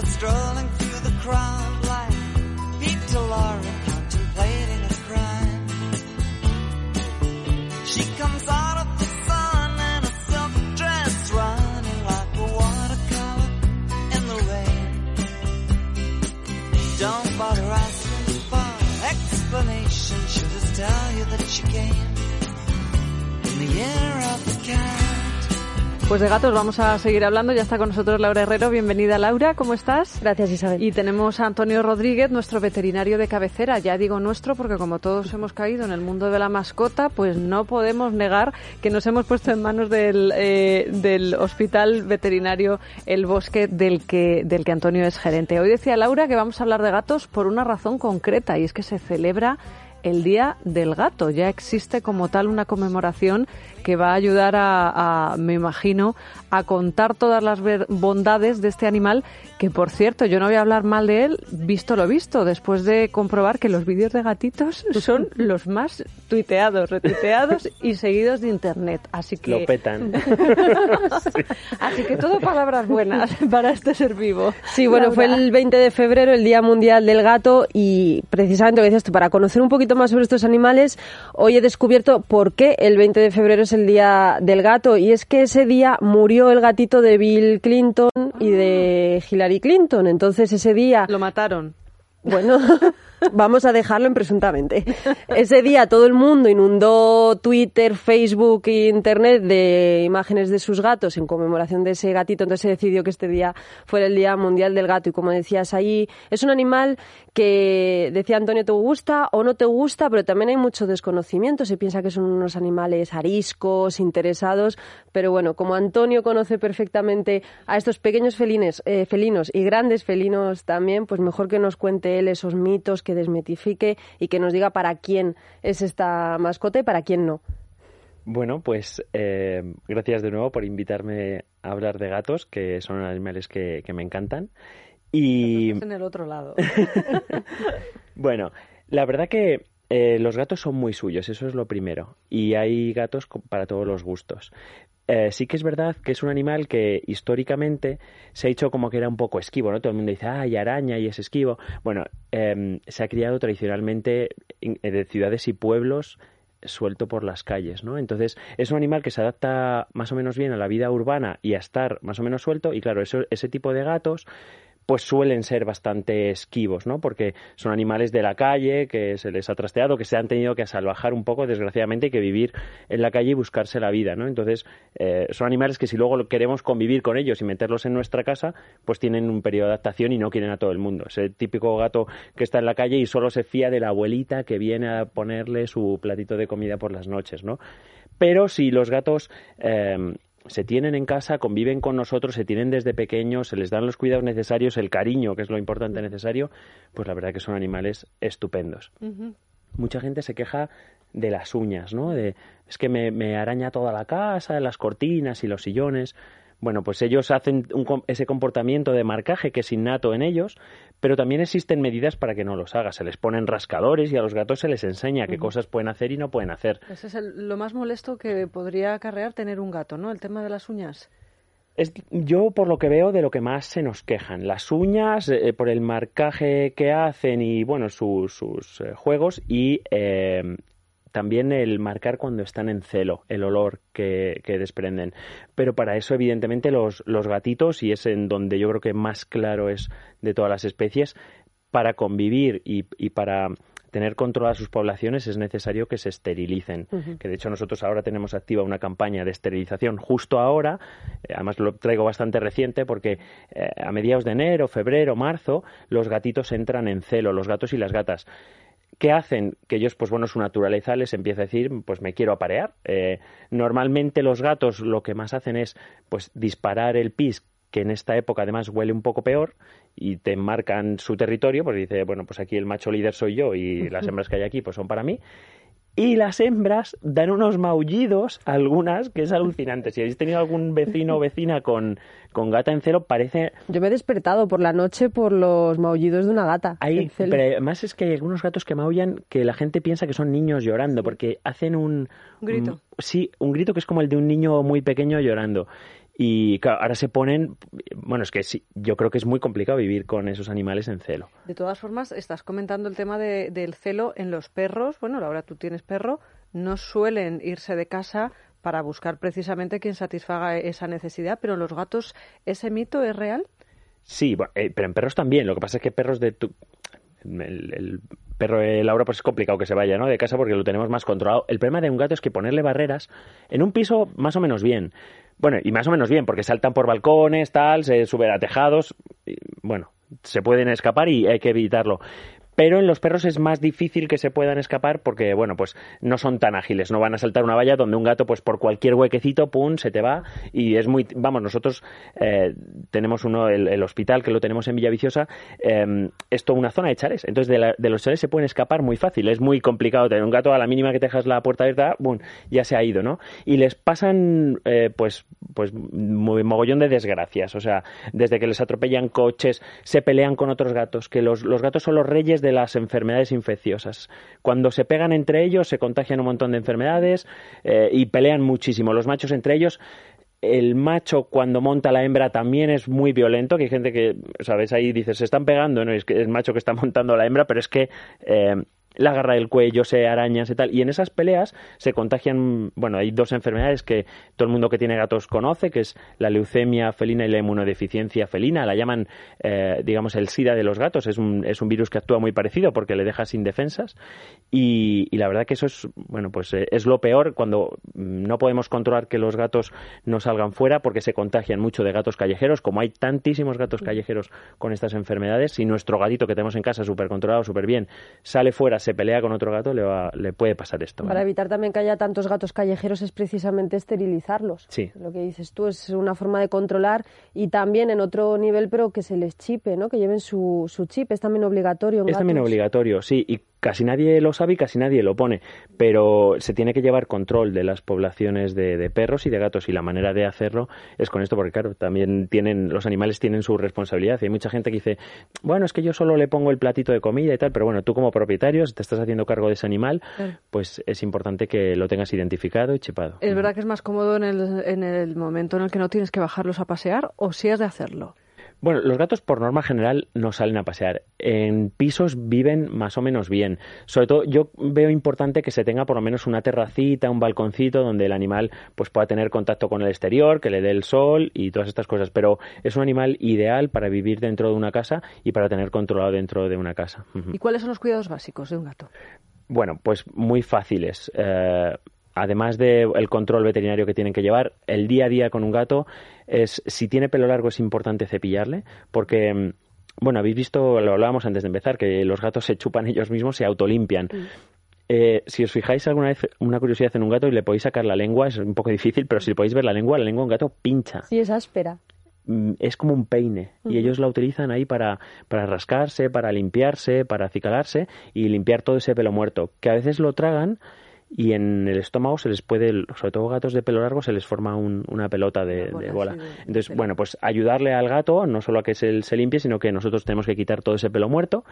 They're strolling through the crowd like Peter Laura contemplating a crime. She comes out of the sun in a silk dress, running like a watercolor in the rain. Don't bother asking for explanation. She'll just tell you that she came in the year of the cat. Pues de gatos vamos a seguir hablando. Ya está con nosotros Laura Herrero. Bienvenida, Laura. ¿Cómo estás? Gracias, Isabel. Y tenemos a Antonio Rodríguez, nuestro veterinario de cabecera. Ya digo nuestro porque como todos hemos caído en el mundo de la mascota, pues no podemos negar que nos hemos puesto en manos del, eh, del Hospital Veterinario El Bosque del que, del que Antonio es gerente. Hoy decía Laura que vamos a hablar de gatos por una razón concreta y es que se celebra el Día del Gato. Ya existe como tal una conmemoración que va a ayudar a, a, me imagino, a contar todas las bondades de este animal, que por cierto, yo no voy a hablar mal de él, visto lo visto, después de comprobar que los vídeos de gatitos son los más tuiteados, retuiteados y seguidos de internet. Así que. Lo petan. Así que todo palabras buenas para este ser vivo. Sí, bueno, Laura. fue el 20 de febrero, el Día Mundial del Gato, y precisamente lo que decías tú, para conocer un poquito más sobre estos animales, hoy he descubierto por qué el 20 de febrero es el Día del Gato, y es que ese día murió el gatito de Bill Clinton y de Hillary Clinton. Entonces ese día... Lo mataron. Bueno, vamos a dejarlo en presuntamente. Ese día todo el mundo inundó Twitter, Facebook e Internet de imágenes de sus gatos en conmemoración de ese gatito. Entonces se decidió que este día fuera el Día Mundial del Gato. Y como decías ahí, es un animal que, decía Antonio, te gusta o no te gusta, pero también hay mucho desconocimiento. Se piensa que son unos animales ariscos, interesados. Pero bueno, como Antonio conoce perfectamente a estos pequeños felines, eh, felinos y grandes felinos también, pues mejor que nos cuente él esos mitos, que desmitifique y que nos diga para quién es esta mascota y para quién no. Bueno, pues eh, gracias de nuevo por invitarme a hablar de gatos, que son animales que, que me encantan. Y en el otro lado. bueno, la verdad que eh, los gatos son muy suyos, eso es lo primero. Y hay gatos para todos los gustos. Eh, sí que es verdad que es un animal que históricamente se ha hecho como que era un poco esquivo, ¿no? Todo el mundo dice, ay, araña y es esquivo. Bueno, eh, se ha criado tradicionalmente en, de ciudades y pueblos suelto por las calles, ¿no? Entonces es un animal que se adapta más o menos bien a la vida urbana y a estar más o menos suelto y claro, eso, ese tipo de gatos pues suelen ser bastante esquivos, ¿no? Porque son animales de la calle, que se les ha trasteado, que se han tenido que salvajar un poco, desgraciadamente, y que vivir en la calle y buscarse la vida, ¿no? Entonces, eh, son animales que si luego queremos convivir con ellos y meterlos en nuestra casa, pues tienen un periodo de adaptación y no quieren a todo el mundo. Es el típico gato que está en la calle y solo se fía de la abuelita que viene a ponerle su platito de comida por las noches, ¿no? Pero si los gatos... Eh, se tienen en casa, conviven con nosotros, se tienen desde pequeños, se les dan los cuidados necesarios, el cariño, que es lo importante necesario, pues la verdad que son animales estupendos. Uh -huh. Mucha gente se queja de las uñas, ¿no? De, es que me, me, araña toda la casa, las cortinas y los sillones. Bueno, pues ellos hacen un, ese comportamiento de marcaje que es innato en ellos, pero también existen medidas para que no los haga. Se les ponen rascadores y a los gatos se les enseña qué uh -huh. cosas pueden hacer y no pueden hacer. Ese es el, lo más molesto que podría acarrear tener un gato, ¿no? El tema de las uñas. Es, yo, por lo que veo, de lo que más se nos quejan. Las uñas, eh, por el marcaje que hacen y, bueno, sus, sus eh, juegos y eh, también el marcar cuando están en celo, el olor que, que desprenden. Pero para eso, evidentemente, los, los, gatitos, y es en donde yo creo que más claro es de todas las especies, para convivir y, y para tener controladas sus poblaciones es necesario que se esterilicen. Uh -huh. Que de hecho nosotros ahora tenemos activa una campaña de esterilización justo ahora, eh, además lo traigo bastante reciente porque eh, a mediados de enero, febrero, marzo, los gatitos entran en celo, los gatos y las gatas. ¿Qué hacen? Que ellos, pues bueno, su naturaleza les empieza a decir, pues me quiero aparear. Eh, normalmente los gatos lo que más hacen es, pues, disparar el pis, que en esta época además huele un poco peor, y te marcan su territorio, pues dice, bueno, pues aquí el macho líder soy yo y las hembras que hay aquí pues son para mí. Y las hembras dan unos maullidos, algunas, que es alucinante. Si habéis tenido algún vecino o vecina con, con gata en celo, parece... Yo me he despertado por la noche por los maullidos de una gata. Hay, pero además es que hay algunos gatos que maullan que la gente piensa que son niños llorando, porque hacen un... Un grito. Un, sí, un grito que es como el de un niño muy pequeño llorando. Y claro, ahora se ponen, bueno, es que sí, yo creo que es muy complicado vivir con esos animales en celo. De todas formas, estás comentando el tema de- del celo en los perros. Bueno, ahora tú tienes perro, no suelen irse de casa para buscar precisamente quien satisfaga esa necesidad, pero en los gatos, ¿ese mito es real? Sí, bueno, eh, pero en perros también. Lo que pasa es que perros de tu... El, el perro de Laura pues es complicado que se vaya ¿no? de casa porque lo tenemos más controlado. El problema de un gato es que ponerle barreras en un piso más o menos bien. Bueno, y más o menos bien, porque saltan por balcones, tal, se suben a tejados. y, bueno, se pueden escapar y hay que evitarlo. Pero en los perros es más difícil que se puedan escapar porque, bueno, pues no son tan ágiles. No van a saltar una valla donde un gato, pues por cualquier huequecito, pum, se te va. Y es muy. Vamos, nosotros eh, tenemos uno, el, hospital que lo tenemos en Villaviciosa, eh, es toda una zona de chares. Entonces, de, los chares se pueden escapar muy fácil. Es muy complicado tener un gato a la mínima que te dejas la puerta abierta, ¡bum! ya se ha ido, ¿no? Y les pasan, eh, pues, pues, mogollón de desgracias. O sea, desde que les atropellan coches, se pelean con otros gatos, que los, los gatos son los reyes de las enfermedades infecciosas. Cuando se pegan entre ellos, se contagian un montón de enfermedades eh, y pelean muchísimo. Los machos entre ellos el macho cuando monta la hembra también es muy violento, que hay gente que, ¿sabes? Ahí dices, se están pegando, ¿no? Es que el macho que está montando la hembra, pero es que eh, la agarra del cuello, se arañas y tal. Y en esas peleas se contagian, bueno, hay dos enfermedades que todo el mundo que tiene gatos conoce, que es la leucemia felina y la inmunodeficiencia felina. La llaman, eh, digamos, el SIDA de los gatos. Es un, es un virus que actúa muy parecido porque le deja sin defensas. Y, la verdad que eso es, bueno, pues eh, es lo peor cuando no podemos controlar que los gatos no salgan fuera porque se contagian mucho de gatos callejeros. Como hay tantísimos gatos callejeros con estas enfermedades, si nuestro gatito que tenemos en casa súper controlado, súper bien, sale fuera, se pelea con otro gato, le, va- le puede pasar esto. Para evitar también que haya tantos gatos callejeros es precisamente esterilizarlos. Sí. Lo que dices tú es una forma de controlar y también en otro nivel, pero que se les chipe, ¿no? Que lleven su, su chip. Es también obligatorio. en Es también obligatorio, sí, y casi nadie lo sabe y casi nadie lo pone, pero se tiene que llevar control de las poblaciones de, de perros y de gatos y la manera de hacerlo es con esto, porque claro, también tienen, los animales tienen su responsabilidad y hay mucha gente que dice, bueno, es que yo solo le pongo el platito de comida y tal, pero bueno, tú como propietario, si te estás haciendo cargo de ese animal, Claro. pues es importante que lo tengas identificado y chipado. ¿Es verdad que es más cómodo en el, en el momento en el que no tienes que bajarlos a pasear o si has de hacerlo? Bueno, los gatos por norma general no salen a pasear. En pisos viven más o menos bien. Sobre todo yo veo importante que se tenga por lo menos una terracita, un balconcito donde el animal pues pueda tener contacto con el exterior, que le dé el sol y todas estas cosas. Pero es un animal ideal para vivir dentro de una casa y para tener controlado dentro de una casa. ¿Y cuáles son los cuidados básicos de un gato? Bueno, pues muy fáciles. Eh, además del control veterinario que tienen que llevar, el día a día con un gato es, si tiene pelo largo es importante cepillarle, porque, mm, bueno, habéis visto, lo hablábamos antes de empezar, que los gatos se chupan ellos mismos, se autolimpian. Eh, si os fijáis alguna vez una curiosidad en un gato y le podéis sacar la lengua, es un poco difícil, pero si le podéis ver la lengua, la lengua de un gato pincha Sí, es áspera. mm, es como un peine y ellos la utilizan ahí para, para rascarse, para limpiarse, para acicalarse y limpiar todo ese pelo muerto, que a veces lo tragan y en el estómago se les puede, sobre todo gatos de pelo largo, se les forma un- una pelota de, Una bola, de bola. sí, de- de Entonces, bueno, pues ayudarle al gato, no solo a que se, se limpie, sino que nosotros tenemos que quitar todo ese pelo muerto.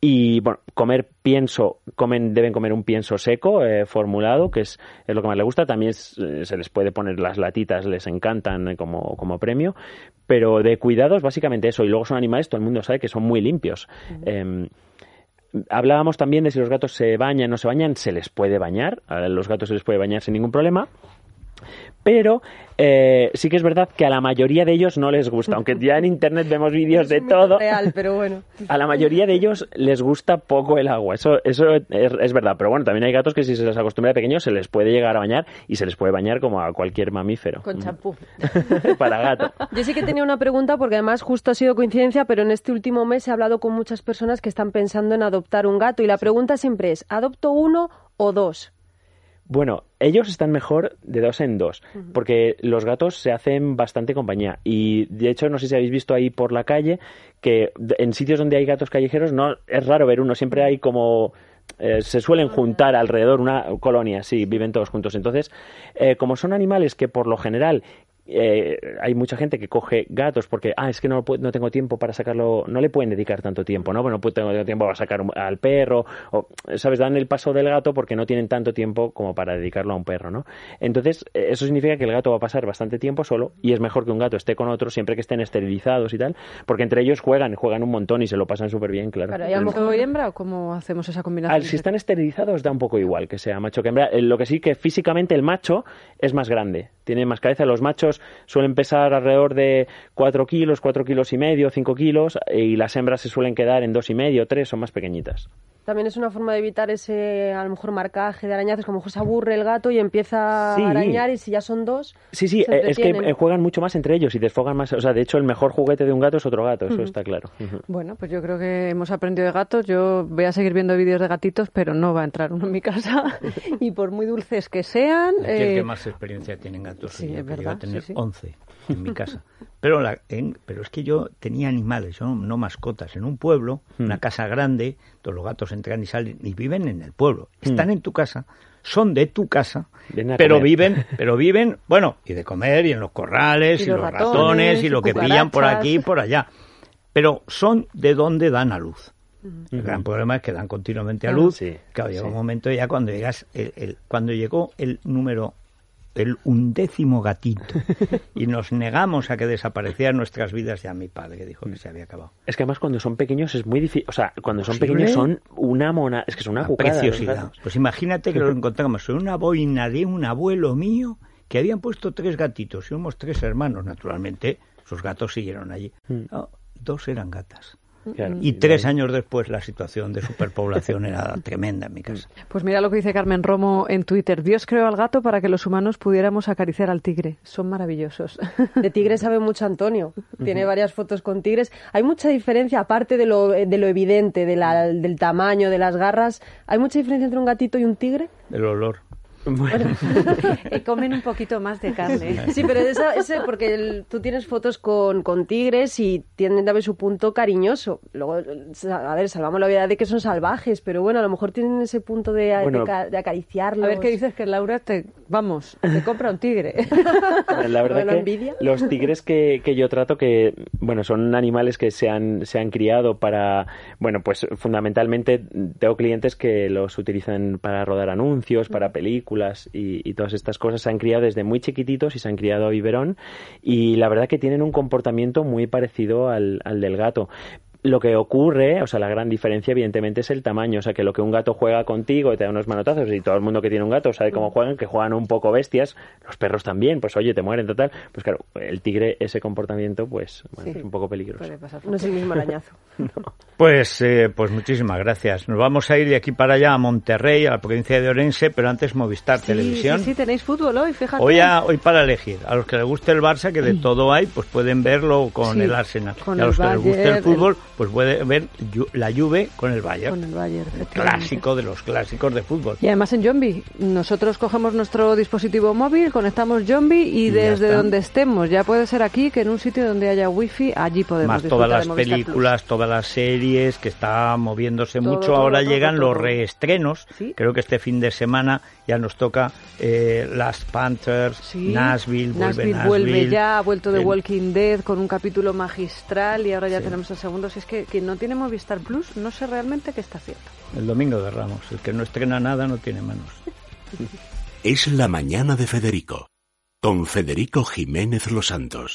Y bueno, comer pienso, comen, deben comer un pienso seco, eh, formulado, que es, es lo que más les gusta. También es- eh, se les puede poner las latitas, les encantan eh, como, como premio. Pero de cuidados, básicamente eso. Y luego son animales, todo el mundo sabe que son muy limpios. Hablábamos también de si los gatos se bañan o no se bañan. Se les puede bañar. A los gatos se les puede bañar sin ningún problema. Pero eh, sí que es verdad que a la mayoría de ellos no les gusta. Aunque ya en internet vemos vídeos de todo. real, pero bueno. A la mayoría de ellos les gusta poco el agua. Eso, eso es, es verdad. Pero bueno, también hay gatos que si se les acostumbra de pequeños se les puede llegar a bañar y se les puede bañar como a cualquier mamífero. Con champú. Para gato. Yo sí que tenía una pregunta porque además justo ha sido coincidencia, pero en este último mes he hablado con muchas personas que están pensando en adoptar un gato y la pregunta siempre es, ¿adopto uno o dos? Bueno, ellos están mejor de dos en dos, porque los gatos se hacen bastante compañía. Y de hecho, no sé si habéis visto ahí por la calle que en sitios donde hay gatos callejeros no es raro ver uno, siempre hay como eh, se suelen juntar alrededor una colonia, sí, viven todos juntos. Entonces, eh, como son animales que por lo general eh, hay mucha gente que coge gatos porque, ah, es que no, no tengo tiempo para sacarlo, no le pueden dedicar tanto tiempo, ¿no? Bueno, pues tengo tiempo para sacar al perro, o, ¿sabes? Dan el paso del gato porque no tienen tanto tiempo como para dedicarlo a un perro, ¿no? Entonces, eh, eso significa que el gato va a pasar bastante tiempo solo y es mejor que un gato esté con otro siempre que estén esterilizados y tal, porque entre ellos juegan, juegan un montón y se lo pasan súper bien, claro. ¿y a lo hembra o cómo hacemos esa combinación? si están esterilizados da un poco igual que sea macho que hembra. Eh, lo que sí que físicamente el macho es más grande, tiene más cabeza. Los machos suelen pesar alrededor de 4 kilos, 4 kilos y medio, 5 kilos, y las hembras se suelen quedar en dos y medio, 3, son más pequeñitas. También es una forma de evitar ese, a lo mejor, marcaje de arañazos, como se aburre el gato y empieza a arañar, y si ya son dos. Sí, sí, eh, es que eh, juegan mucho más entre ellos y desfogan más. O sea, de hecho, el mejor juguete de un gato es otro gato, eso está claro. Bueno, pues yo creo que hemos aprendido de gatos. Yo voy a seguir viendo vídeos de gatitos, pero no va a entrar uno en mi casa. y por muy dulces que sean. Eh... que más experiencia tienen gatos. Sí, es verdad. Yo a tener 11 en mi casa. Pero, la, pero es que yo tenía animales, no mascotas. En un pueblo, hmm. una casa grande, todos los gatos entran y salen y viven en el pueblo. Hmm. Están en tu casa, son de tu casa, pero viven, pero viven, bueno, y de comer y en los corrales y, los, ratones, y lo que pillan por aquí y por allá. Pero son de donde dan a luz. Hmm. El gran problema es que dan continuamente a luz. que claro, llega un momento ya cuando llegas, el, cuando llegó el número el undécimo gatito y nos negamos a que desapareciera nuestras vidas ya mi padre dijo que se había acabado. Es que además cuando son pequeños es muy difícil, o sea, cuando son pequeños son una mona, es que son una, preciosidad. Pues imagínate que lo encontramos en una boina de un abuelo mío que habían puesto tres gatitos, y somos tres hermanos, naturalmente, sus gatos siguieron allí. Mm. dos eran gatas y tres años después la situación de superpoblación era tremenda en mi casa. Pues mira lo que dice Carmen Romo en Twitter. Dios creó al gato para que los humanos pudiéramos acariciar al tigre. Son maravillosos. De tigre sabe mucho Antonio. Tiene varias fotos con tigres. Hay mucha diferencia, aparte de lo, de lo evidente, de la, del tamaño, de las garras. ¿Hay mucha diferencia entre un gatito y un tigre? El olor. Bueno. y comen un poquito más de carne. Sí, pero esa, ese, porque tú tienes fotos con, con, tigres y tienen a ver su punto cariñoso. Luego, a ver, salvamos la vida de que son salvajes, pero bueno, a lo mejor tienen ese punto de, de, acariciarlos. A ver qué dices que Laura te, vamos, te compra un tigre. La verdad que los tigres que, que, yo trato que, bueno, son animales que se han, se han criado para, bueno, pues fundamentalmente tengo clientes que los utilizan para rodar anuncios, para películas y, todas estas cosas. Se han criado desde muy chiquititos y se han criado a biberón. Y la verdad que tienen un comportamiento muy parecido al, al del gato lo que ocurre, o sea, la gran diferencia evidentemente es el tamaño, o sea, que lo que un gato juega contigo y te da unos manotazos y todo el mundo que tiene un gato sabe cómo juegan, que juegan un poco bestias, los perros también, pues oye, te mueren total, pues claro, el tigre ese comportamiento pues bueno, es un poco peligroso. No es el mismo arañazo. Pues eh, pues muchísimas gracias. Nos vamos a ir de aquí para allá a Monterrey, a la provincia de Orense, pero antes Movistar Televisión. Sí, sí, tenéis fútbol hoy, fíjate. Hoy, hoy para elegir. A los que les guste el Barça, que de todo hay, pues pueden verlo con el Arsenal. y a los que les guste el fútbol, pues puede ver la Juve con el Bayern. Con el Bayern, clásico de los clásicos de fútbol. Y además en Jombi, nosotros cogemos nuestro dispositivo móvil, conectamos Jombi y, desde donde estemos, ya puede ser aquí, que en un sitio donde haya wifi, allí podemos Más todas las películas, todas las series, que está moviéndose mucho. Ahora llegan los reestrenos. Creo que este fin de semana ya nos toca eh, Las Panthers, Nashville, Nashville, vuelve ya, ha vuelto de Walking Dead con un capítulo magistral y ahora ya tenemos el segundo. Si es que quien no tiene Movistar Plus, no sé realmente qué está haciendo. El domingo de Ramos, el que no estrena nada no tiene manos. Es la mañana de Federico, con Federico Jiménez Los Santos.